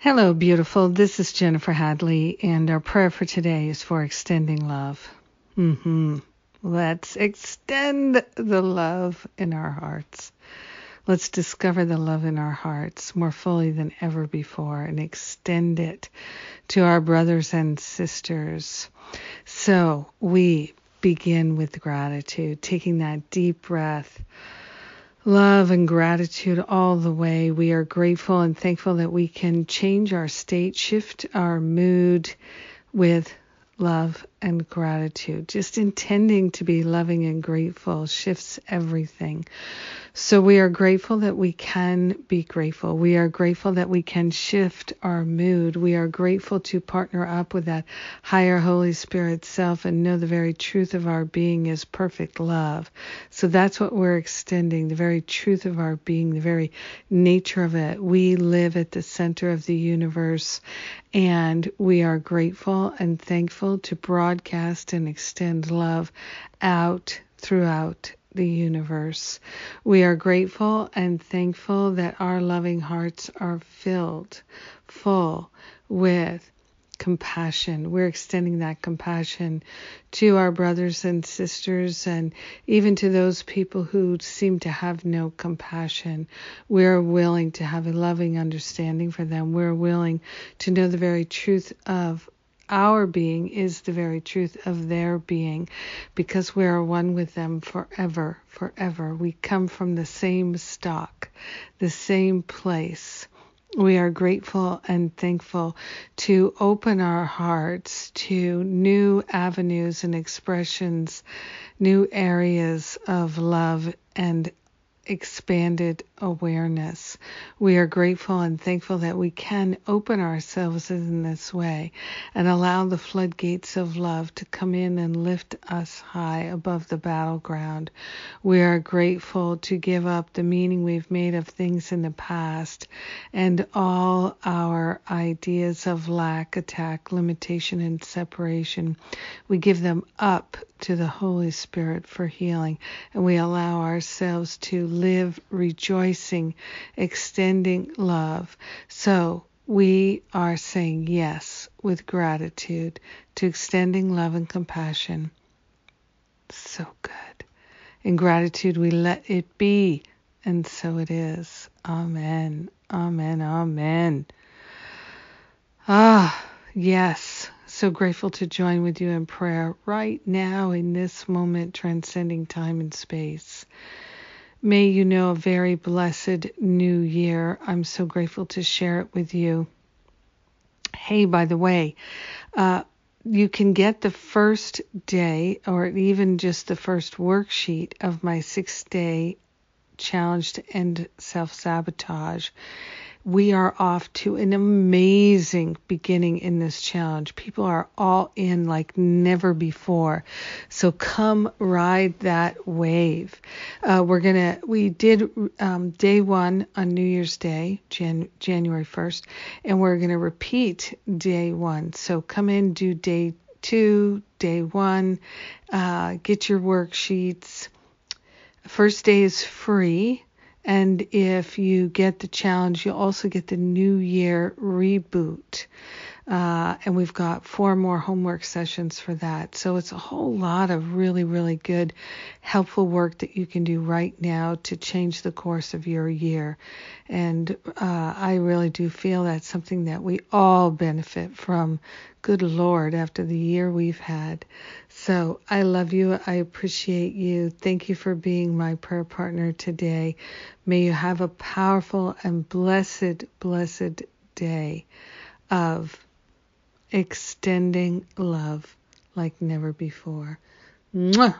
Hello, beautiful. This is Jennifer Hadley, and our prayer for today is for extending love. Mm-hmm. Let's extend the love in our hearts. Let's discover the love in our hearts more fully than ever before and extend it to our brothers and sisters. So we begin with gratitude, taking that deep breath love and gratitude all the way. We are grateful and thankful that we can change our state, shift our mood with love and gratitude. Just intending to be loving and grateful shifts everything. So we are grateful that we can be grateful. We are grateful that we can shift our mood. We are grateful to partner up with that higher Holy Spirit self and know the very truth of our being is perfect love. So that's what we're extending, the very truth of our being, the very nature of it. We live at the center of the universe and we are grateful and thankful to broadcast and extend love out throughout the universe. We are grateful and thankful that our loving hearts are filled, full with compassion. We're extending that compassion to our brothers and sisters and even to those people who seem to have no compassion. We're willing to have a loving understanding for them. We're willing to know the very truth of our being is the very truth of their being because we are one with them forever, forever. We come from the same stock, the same place. We are grateful and thankful to open our hearts to new avenues and expressions, new areas of love and expanded awareness. We are grateful and thankful that we can open ourselves in this way and allow the floodgates of love to come in and lift us high above the battleground. We are grateful to give up the meaning we've made of things in the past and all our ideas of lack, attack, limitation, and separation. We give them up to the Holy Spirit for healing and we allow ourselves to live rejoicing, extending love. So we are saying yes with gratitude to extending love and compassion. So good. In gratitude, we let it be, and so it is. Amen. Amen. Amen. Ah, yes. So grateful to join with you in prayer right now in this moment, transcending time and space. May you know a very blessed new year. I'm so grateful to share it with you. Hey, by the way, uh, you can get the first day or even just the first worksheet of my six day challenge to end self sabotage we are off to an amazing beginning in this challenge. People are all in like never before. So come ride that wave. Uh, we're gonna we did um, day one on New Year's Day, Jan- January 1st, and we're gonna repeat day one. So come in, do day two, day one, uh, get your worksheets. First day is free. And if you get the challenge, you'll also get the New Year reboot. Uh, and we've got four more homework sessions for that. So it's a whole lot of really, really good, helpful work that you can do right now to change the course of your year. And uh, I really do feel that's something that we all benefit from. Good Lord, after the year we've had. So I love you. I appreciate you. Thank you for being my prayer partner today. May you have a powerful and blessed, blessed day of extending love like never before. Mwah!